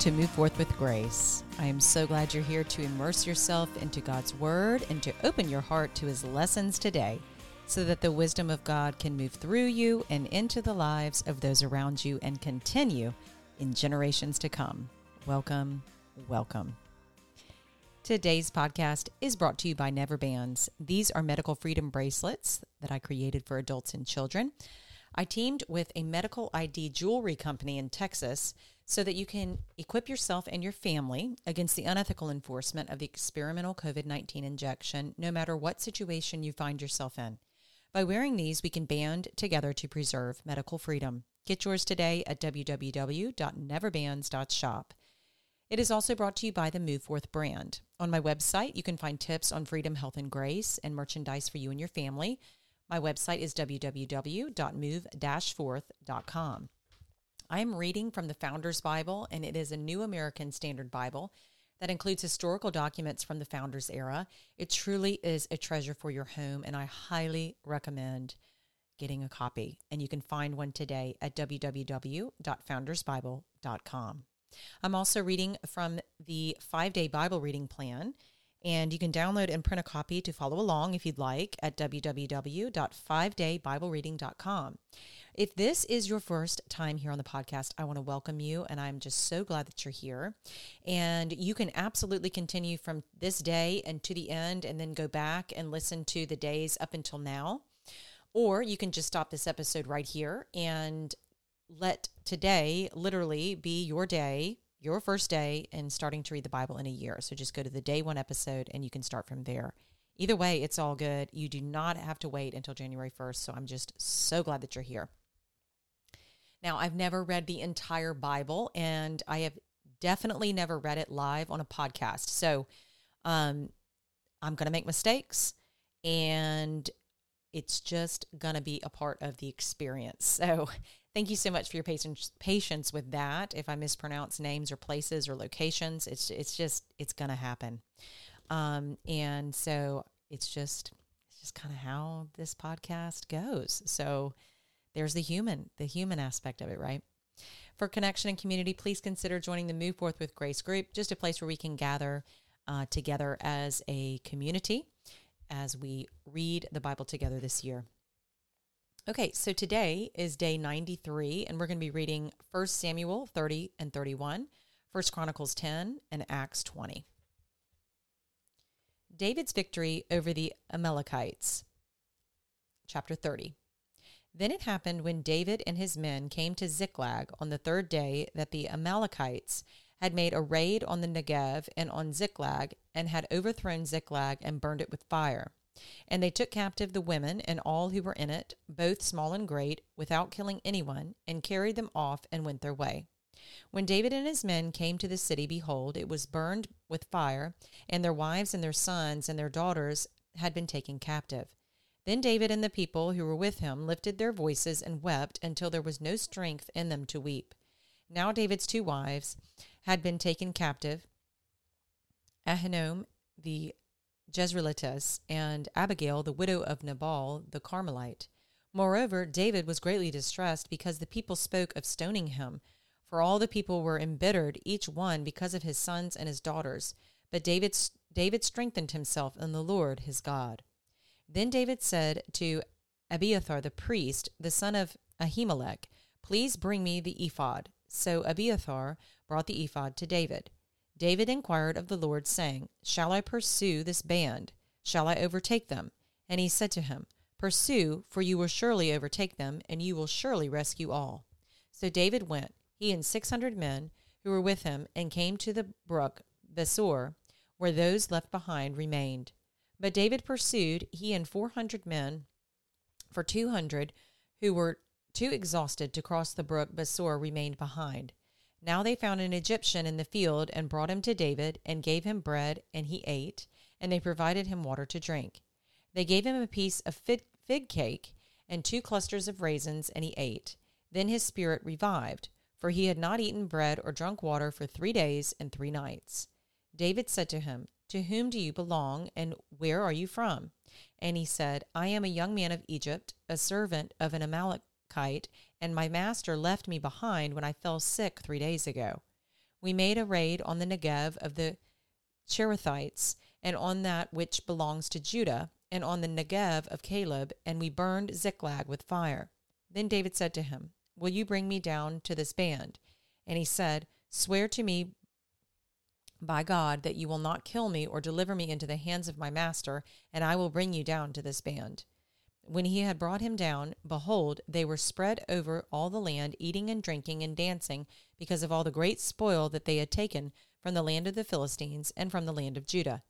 To Move Forth with Grace. I am so glad you're here to immerse yourself into God's Word and to open your heart to His lessons today so that the wisdom of God can move through you and into the lives of those around you and continue in generations to come. Welcome, welcome. Today's podcast is brought to you by Never Bands. These are medical freedom bracelets that I created for adults and children. I teamed with a medical ID jewelry company in Texas so that you can equip yourself and your family against the unethical enforcement of the experimental COVID 19 injection, no matter what situation you find yourself in. By wearing these, we can band together to preserve medical freedom. Get yours today at www.neverbands.shop. It is also brought to you by the Move Forth brand. On my website, you can find tips on freedom, health, and grace and merchandise for you and your family. My website is www.move-forth.com. I am reading from the Founders Bible, and it is a New American Standard Bible that includes historical documents from the Founders era. It truly is a treasure for your home, and I highly recommend getting a copy. And you can find one today at www.foundersbible.com. I'm also reading from the five day Bible reading plan. And you can download and print a copy to follow along if you'd like at www.5daybiblereading.com. If this is your first time here on the podcast, I want to welcome you, and I'm just so glad that you're here. And you can absolutely continue from this day and to the end, and then go back and listen to the days up until now. Or you can just stop this episode right here and let today literally be your day your first day and starting to read the Bible in a year. So just go to the day one episode and you can start from there. Either way, it's all good. You do not have to wait until January 1st. So I'm just so glad that you're here. Now, I've never read the entire Bible and I have definitely never read it live on a podcast. So um, I'm going to make mistakes and it's just going to be a part of the experience. So Thank you so much for your patience patience with that. If I mispronounce names or places or locations, it's it's just it's gonna happen. Um, and so it's just it's just kind of how this podcast goes. So there's the human, the human aspect of it, right? For connection and community, please consider joining the Move Forth with Grace group, just a place where we can gather uh, together as a community as we read the Bible together this year. Okay, so today is day 93, and we're going to be reading 1 Samuel 30 and 31, 1 Chronicles 10, and Acts 20. David's victory over the Amalekites. Chapter 30. Then it happened when David and his men came to Ziklag on the third day that the Amalekites had made a raid on the Negev and on Ziklag and had overthrown Ziklag and burned it with fire. And they took captive the women and all who were in it, both small and great, without killing anyone, and carried them off and went their way. When David and his men came to the city, behold, it was burned with fire, and their wives and their sons and their daughters had been taken captive. Then David and the people who were with him lifted their voices and wept until there was no strength in them to weep. Now David's two wives had been taken captive Ahinoam the Jezreelitess, and Abigail, the widow of Nabal the Carmelite. Moreover, David was greatly distressed because the people spoke of stoning him. For all the people were embittered, each one because of his sons and his daughters. But David, David strengthened himself in the Lord his God. Then David said to Abiathar the priest, the son of Ahimelech, Please bring me the ephod. So Abiathar brought the ephod to David. David inquired of the Lord, saying, Shall I pursue this band? Shall I overtake them? And he said to him, Pursue, for you will surely overtake them, and you will surely rescue all. So David went, he and six hundred men who were with him, and came to the brook Besor, where those left behind remained. But David pursued, he and four hundred men, for two hundred who were too exhausted to cross the brook Besor remained behind. Now they found an Egyptian in the field and brought him to David and gave him bread, and he ate, and they provided him water to drink. They gave him a piece of fig, fig cake and two clusters of raisins, and he ate. Then his spirit revived, for he had not eaten bread or drunk water for three days and three nights. David said to him, To whom do you belong, and where are you from? And he said, I am a young man of Egypt, a servant of an Amalekite, and my master left me behind when I fell sick three days ago. we made a raid on the Negev of the Cherethites, and on that which belongs to Judah, and on the Negev of Caleb, and we burned Ziklag with fire. Then David said to him, Will you bring me down to this band? And he said, Swear to me by God that you will not kill me or deliver me into the hands of my master, and I will bring you down to this band. When he had brought him down, behold, they were spread over all the land, eating and drinking and dancing, because of all the great spoil that they had taken from the land of the Philistines and from the land of Judah.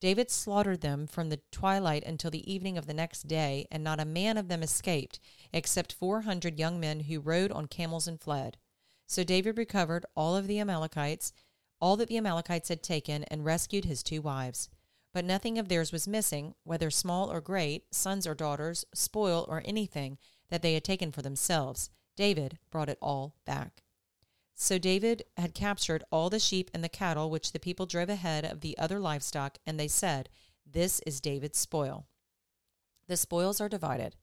David slaughtered them from the twilight until the evening of the next day, and not a man of them escaped, except four hundred young men who rode on camels and fled. So David recovered all of the Amalekites, all that the Amalekites had taken, and rescued his two wives. But nothing of theirs was missing, whether small or great, sons or daughters, spoil or anything that they had taken for themselves. David brought it all back. So David had captured all the sheep and the cattle which the people drove ahead of the other livestock, and they said, This is David's spoil. The spoils are divided.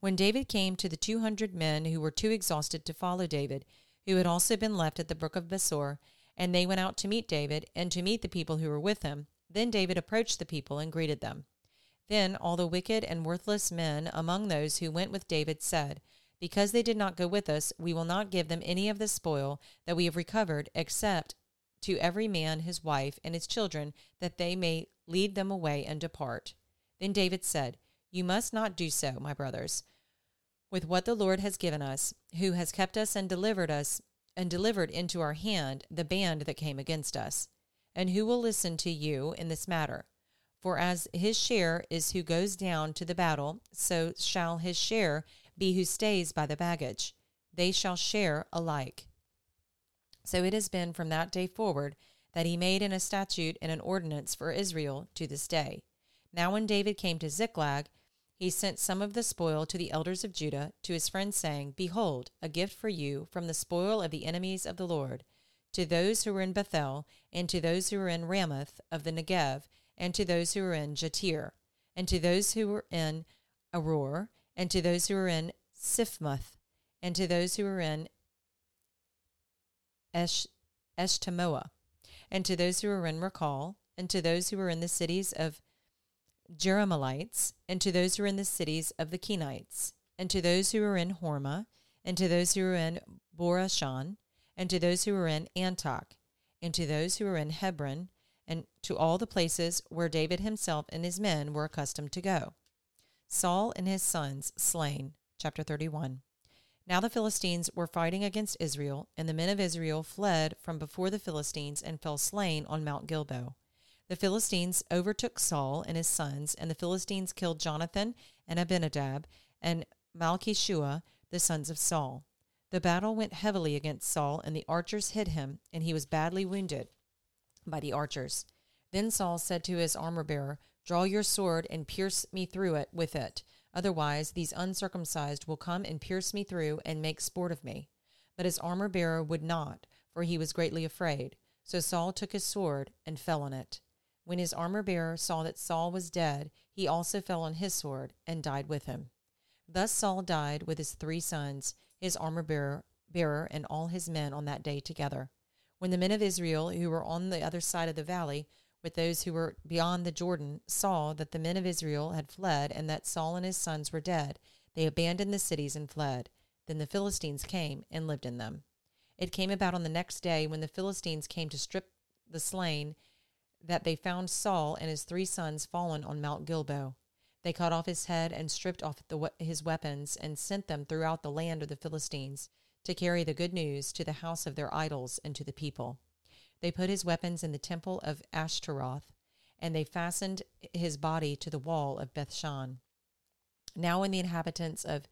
When David came to the two hundred men who were too exhausted to follow David, who had also been left at the brook of Besor, and they went out to meet David and to meet the people who were with him, then David approached the people and greeted them. Then all the wicked and worthless men among those who went with David said, because they did not go with us, we will not give them any of the spoil that we have recovered, except to every man his wife and his children, that they may lead them away and depart. Then David said, You must not do so, my brothers. With what the Lord has given us, who has kept us and delivered us, and delivered into our hand the band that came against us. And who will listen to you in this matter? For as his share is who goes down to the battle, so shall his share be who stays by the baggage. They shall share alike. So it has been from that day forward that he made in a statute and an ordinance for Israel to this day. Now, when David came to Ziklag, he sent some of the spoil to the elders of Judah, to his friends, saying, Behold, a gift for you from the spoil of the enemies of the Lord, to those who were in Bethel, and to those who were in Ramoth of the Negev, and to those who were in Jattir, and to those who were in Aroer, and to those who were in Siphmoth, and to those who were in Esh, Eshtemoa, and to those who were in Racal, and to those who were in the cities of Jerahmeelites, and to those who are in the cities of the Kenites, and to those who are in Hormah, and to those who are in Borashan, and to those who are in Athach, and to those who are in Hebron, and to all the places where David himself and his men were accustomed to go. Saul and his sons slain. Chapter 31. Now the Philistines were fighting against Israel, and the men of Israel fled from before the Philistines and fell slain on Mount Gilboa. The Philistines overtook Saul and his sons, and the Philistines killed Jonathan and Abinadab and Malchishua, the sons of Saul. The battle went heavily against Saul, and the archers hit him, and he was badly wounded by the archers. Then Saul said to his armor bearer, Draw your sword and pierce me through it with it. Otherwise, these uncircumcised will come and pierce me through and make sport of me. But his armor bearer would not, for he was greatly afraid. So Saul took his sword and fell on it. When his armor bearer saw that Saul was dead, he also fell on his sword and died with him. Thus Saul died with his three sons, his armor bearer, bearer and all his men on that day together. When the men of Israel, who were on the other side of the valley, with those who were beyond the Jordan saw that the men of Israel had fled and that Saul and his sons were dead, they abandoned the cities and fled. Then the Philistines came and lived in them. It came about on the next day when the Philistines came to strip the slain that they found Saul and his three sons fallen on Mount Gilboa. They cut off his head and stripped off the, his weapons and sent them throughout the land of the Philistines to carry the good news to the house of their idols and to the people. They put his weapons in the temple of Ashtaroth, and they fastened his body to the wall of Bethshan. Now, when the inhabitants of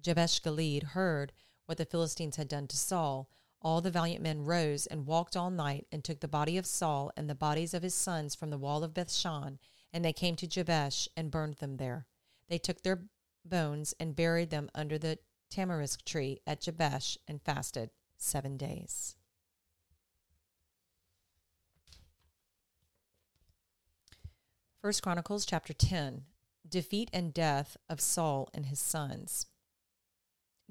Jabesh Gilead heard what the Philistines had done to Saul, all the valiant men rose and walked all night and took the body of Saul and the bodies of his sons from the wall of Bethshan, and they came to Jabesh and burned them there. They took their bones and buried them under the tamarisk tree at Jabesh and fasted seven days. First Chronicles chapter 10 Defeat and death of Saul and his sons.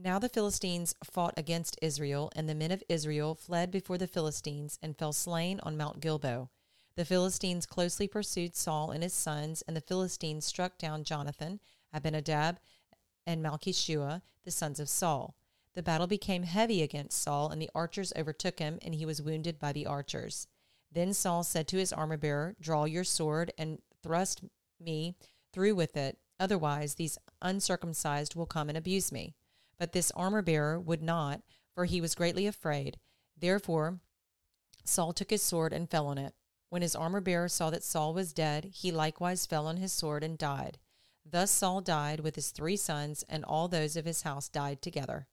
Now the Philistines fought against Israel, and the men of Israel fled before the Philistines and fell slain on Mount Gilboa. The Philistines closely pursued Saul and his sons, and the Philistines struck down Jonathan, Abinadab, and Malchishua, the sons of Saul. The battle became heavy against Saul, and the archers overtook him, and he was wounded by the archers. Then Saul said to his armor bearer, Draw your sword and thrust me through with it, otherwise these uncircumcised will come and abuse me. But this armor bearer would not, for he was greatly afraid. Therefore, Saul took his sword and fell on it. When his armor bearer saw that Saul was dead, he likewise fell on his sword and died. Thus Saul died with his three sons, and all those of his house died together.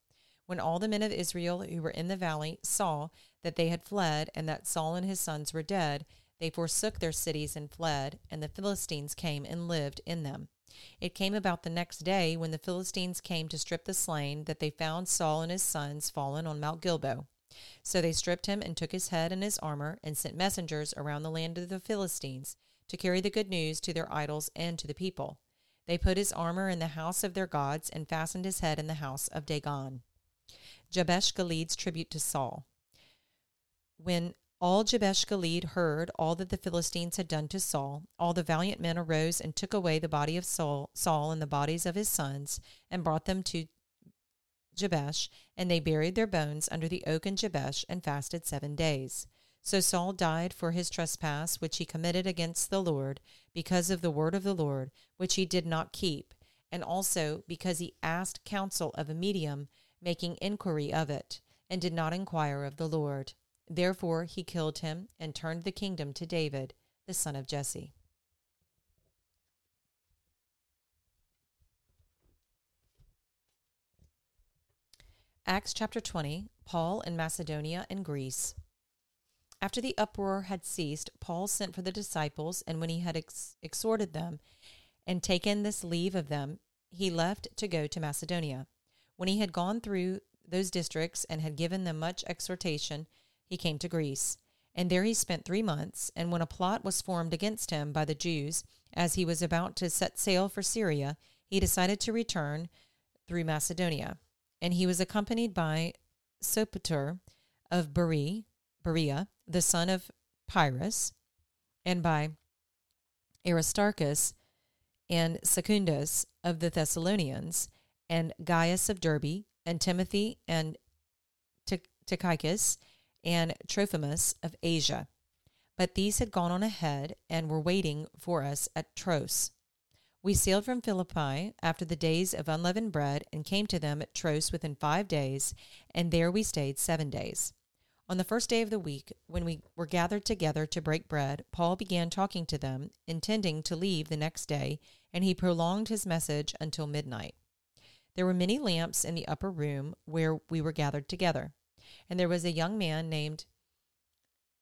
When all the men of Israel who were in the valley saw that they had fled, and that Saul and his sons were dead, they forsook their cities and fled, and the Philistines came and lived in them. It came about the next day, when the Philistines came to strip the slain, that they found Saul and his sons fallen on Mount Gilboa. So they stripped him and took his head and his armor, and sent messengers around the land of the Philistines to carry the good news to their idols and to the people. They put his armor in the house of their gods, and fastened his head in the house of Dagon. Jabesh Gilead's tribute to Saul. When all Jabesh Gilead heard all that the Philistines had done to Saul. All the valiant men arose and took away the body of Saul, Saul and the bodies of his sons, and brought them to Jabesh, and they buried their bones under the oak in Jabesh, and fasted seven days. So Saul died for his trespass which he committed against the Lord, because of the word of the Lord, which he did not keep, and also because he asked counsel of a medium, making inquiry of it, and did not inquire of the Lord. Therefore he killed him and turned the kingdom to David, the son of Jesse. Acts chapter 20 Paul in Macedonia and Greece. After the uproar had ceased, Paul sent for the disciples, and when he had ex- exhorted them and taken this leave of them, he left to go to Macedonia. When he had gone through those districts and had given them much exhortation, he came to Greece. And there he spent three months. And when a plot was formed against him by the Jews, as he was about to set sail for Syria, he decided to return through Macedonia. And he was accompanied by Sopater of Berea, Berea, the son of Pyrrhus, and by Aristarchus and Secundus of the Thessalonians, and Gaius of Derbe, and Timothy and Tychicus, and Trophimus of Asia. But these had gone on ahead and were waiting for us at Troas. We sailed from Philippi after the days of unleavened bread and came to them at Troas within five days, and there we stayed seven days. On the first day of the week, when we were gathered together to break bread, Paul began talking to them, intending to leave the next day, and he prolonged his message until midnight. There were many lamps in the upper room where we were gathered together and there was a young man named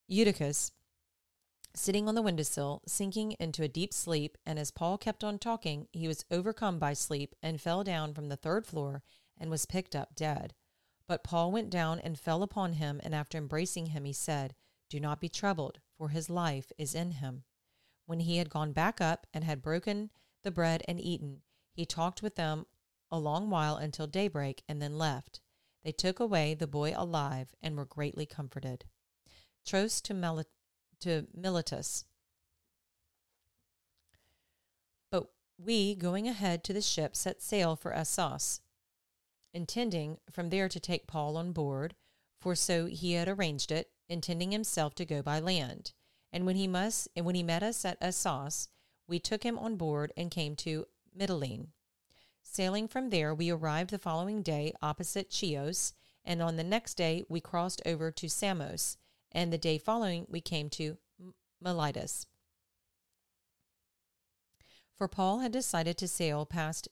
Eutychus sitting on the windowsill, sinking into a deep sleep, and as Paul kept on talking, he was overcome by sleep and fell down from the third floor and was picked up dead. But Paul went down and fell upon him, and after embracing him, he said, Do not be troubled, for his life is in him. When he had gone back up and had broken the bread and eaten, he talked with them a long while until daybreak, and then left. They took away the boy alive and were greatly comforted. Troas to, Mel- to Miletus. But we, going ahead to the ship, set sail for Assos, intending from there to take Paul on board, for so he had arranged it, intending himself to go by land. And when he must, and when he met us at Assos, we took him on board and came to Mytilene. Sailing from there, we arrived the following day opposite Chios, and on the next day we crossed over to Samos, and the day following we came to Miletus. For Paul had decided to sail past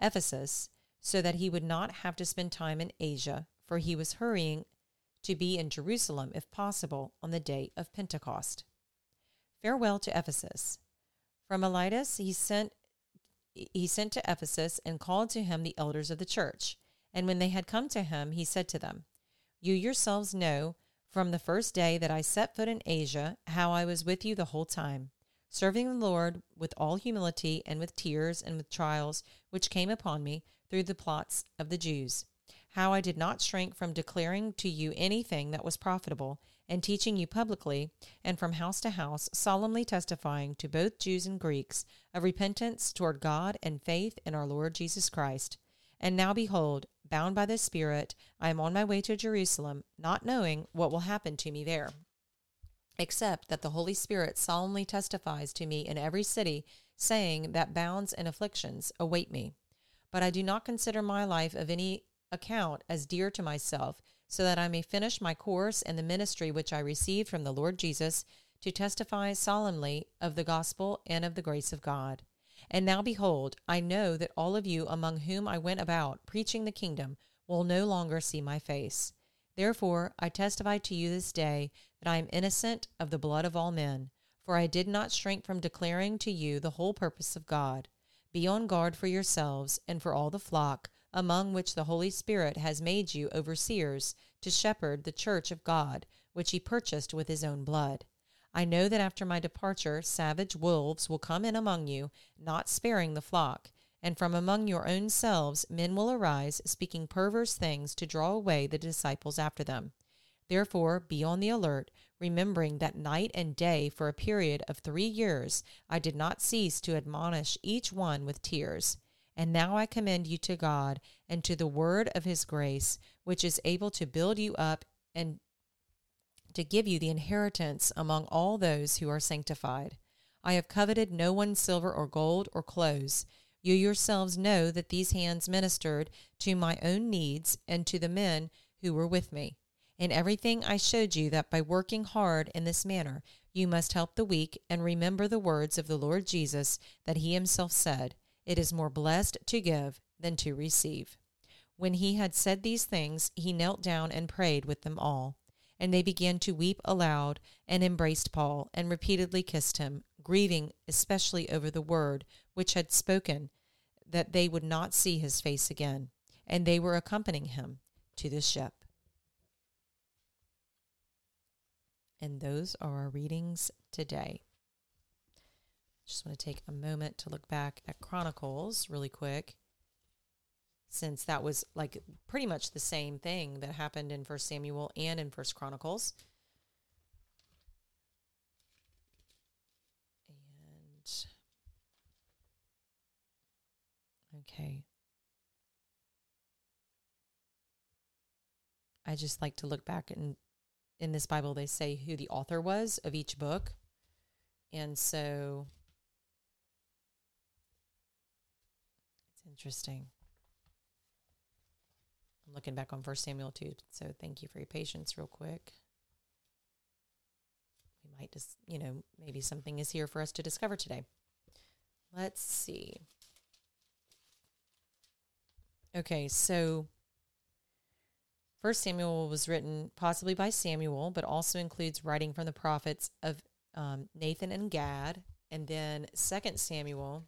Ephesus so that he would not have to spend time in Asia, for he was hurrying to be in Jerusalem, if possible, on the day of Pentecost. Farewell to Ephesus. From Miletus he sent he sent to Ephesus and called to him the elders of the church. And when they had come to him, he said to them, You yourselves know from the first day that I set foot in Asia how I was with you the whole time, serving the Lord with all humility and with tears and with trials which came upon me through the plots of the Jews. how I did not shrink from declaring to you anything that was profitable, and teaching you publicly, and from house to house, solemnly testifying to both Jews and Greeks of repentance toward God and faith in our Lord Jesus Christ. And now behold, bound by the Spirit, I am on my way to Jerusalem, not knowing what will happen to me there, except that the Holy Spirit solemnly testifies to me in every city, saying that bounds and afflictions await me. But I do not consider my life of any account as dear to myself, so that I may finish my course and the ministry which I received from the Lord Jesus to testify solemnly of the gospel and of the grace of God. And now behold, I know that all of you among whom I went about preaching the kingdom will no longer see my face. Therefore, I testify to you this day that I am innocent of the blood of all men, for I did not shrink from declaring to you the whole purpose of God. Be on guard for yourselves and for all the flock among which the Holy Spirit has made you overseers to shepherd the church of God, which he purchased with his own blood. I know that after my departure, savage wolves will come in among you, not sparing the flock. And from among your own selves men will arise, speaking perverse things to draw away the disciples after them. Therefore, be on the alert, remembering that night and day for a period of three years I did not cease to admonish each one with tears. And now I commend you to God and to the word of his grace, which is able to build you up and to give you the inheritance among all those who are sanctified. I have coveted no one's silver or gold or clothes. You yourselves know that these hands ministered to my own needs and to the men who were with me. In everything I showed you that by working hard in this manner, you must help the weak and remember the words of the Lord Jesus that he himself said, it is more blessed to give than to receive. When he had said these things, he knelt down and prayed with them all. And they began to weep aloud and embraced Paul and repeatedly kissed him, grieving especially over the word which had spoken that they would not see his face again. And they were accompanying him to the ship. And those are our readings today. Just want to take a moment to look back at Chronicles really quick, since that was like pretty much the same thing that happened in First Samuel and in First Chronicles. And okay. I just like to look back and in this Bible they say who the author was of each book. And so Interesting. I'm looking back on First Samuel too, so thank you for your patience, real quick. We might just, you know, maybe something is here for us to discover today. Let's see. Okay, so First Samuel was written possibly by Samuel, but also includes writing from the prophets of um, Nathan and Gad. And then Second Samuel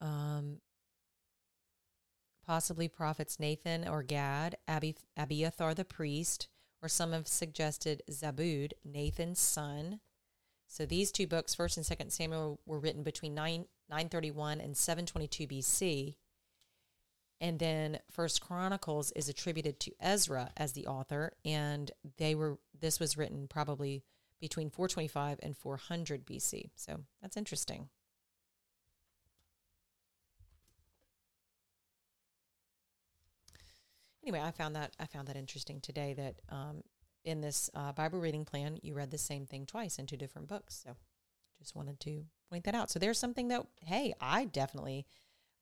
um, possibly prophets Nathan or Gad, Abi, Abiathar the priest, or some have suggested Zabud, Nathan's son. So these two books, First and Second Samuel, were written between 9, 931 and 722 BC. And then First Chronicles is attributed to Ezra as the author, and they were this was written probably between 425 and 400 BC. So that's interesting. Anyway, I found that I found that interesting today that um, in this uh, Bible reading plan, you read the same thing twice in two different books. So just wanted to point that out. So there's something that hey, I definitely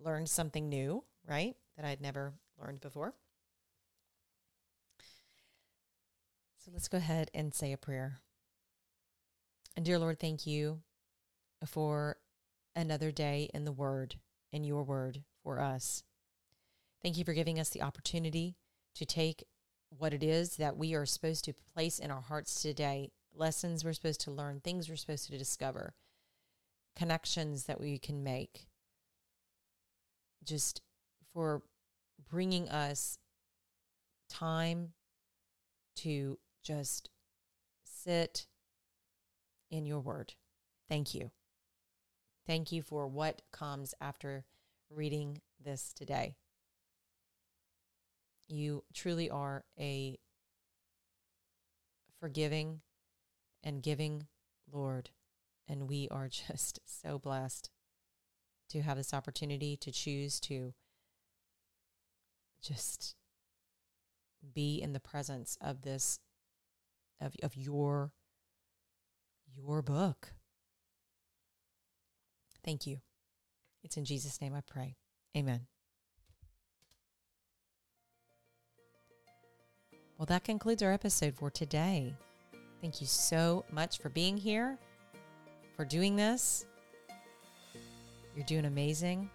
learned something new, right? That I'd never learned before. So let's go ahead and say a prayer. And dear Lord, thank you for another day in the Word, in your Word for us. Thank you for giving us the opportunity to take what it is that we are supposed to place in our hearts today lessons we're supposed to learn, things we're supposed to discover, connections that we can make. Just for bringing us time to just sit in your word. Thank you. Thank you for what comes after reading this today. You truly are a forgiving and giving Lord. And we are just so blessed to have this opportunity to choose to just be in the presence of this of of your your book. Thank you. It's in Jesus name I pray. Amen. Well, that concludes our episode for today. Thank you so much for being here, for doing this. You're doing amazing.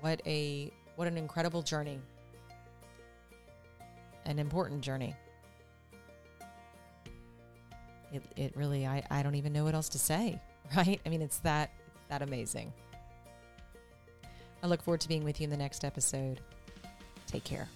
What a what an incredible journey. An important journey. It it really I, I don't even know what else to say, right? I mean it's that that amazing. I look forward to being with you in the next episode. Take care.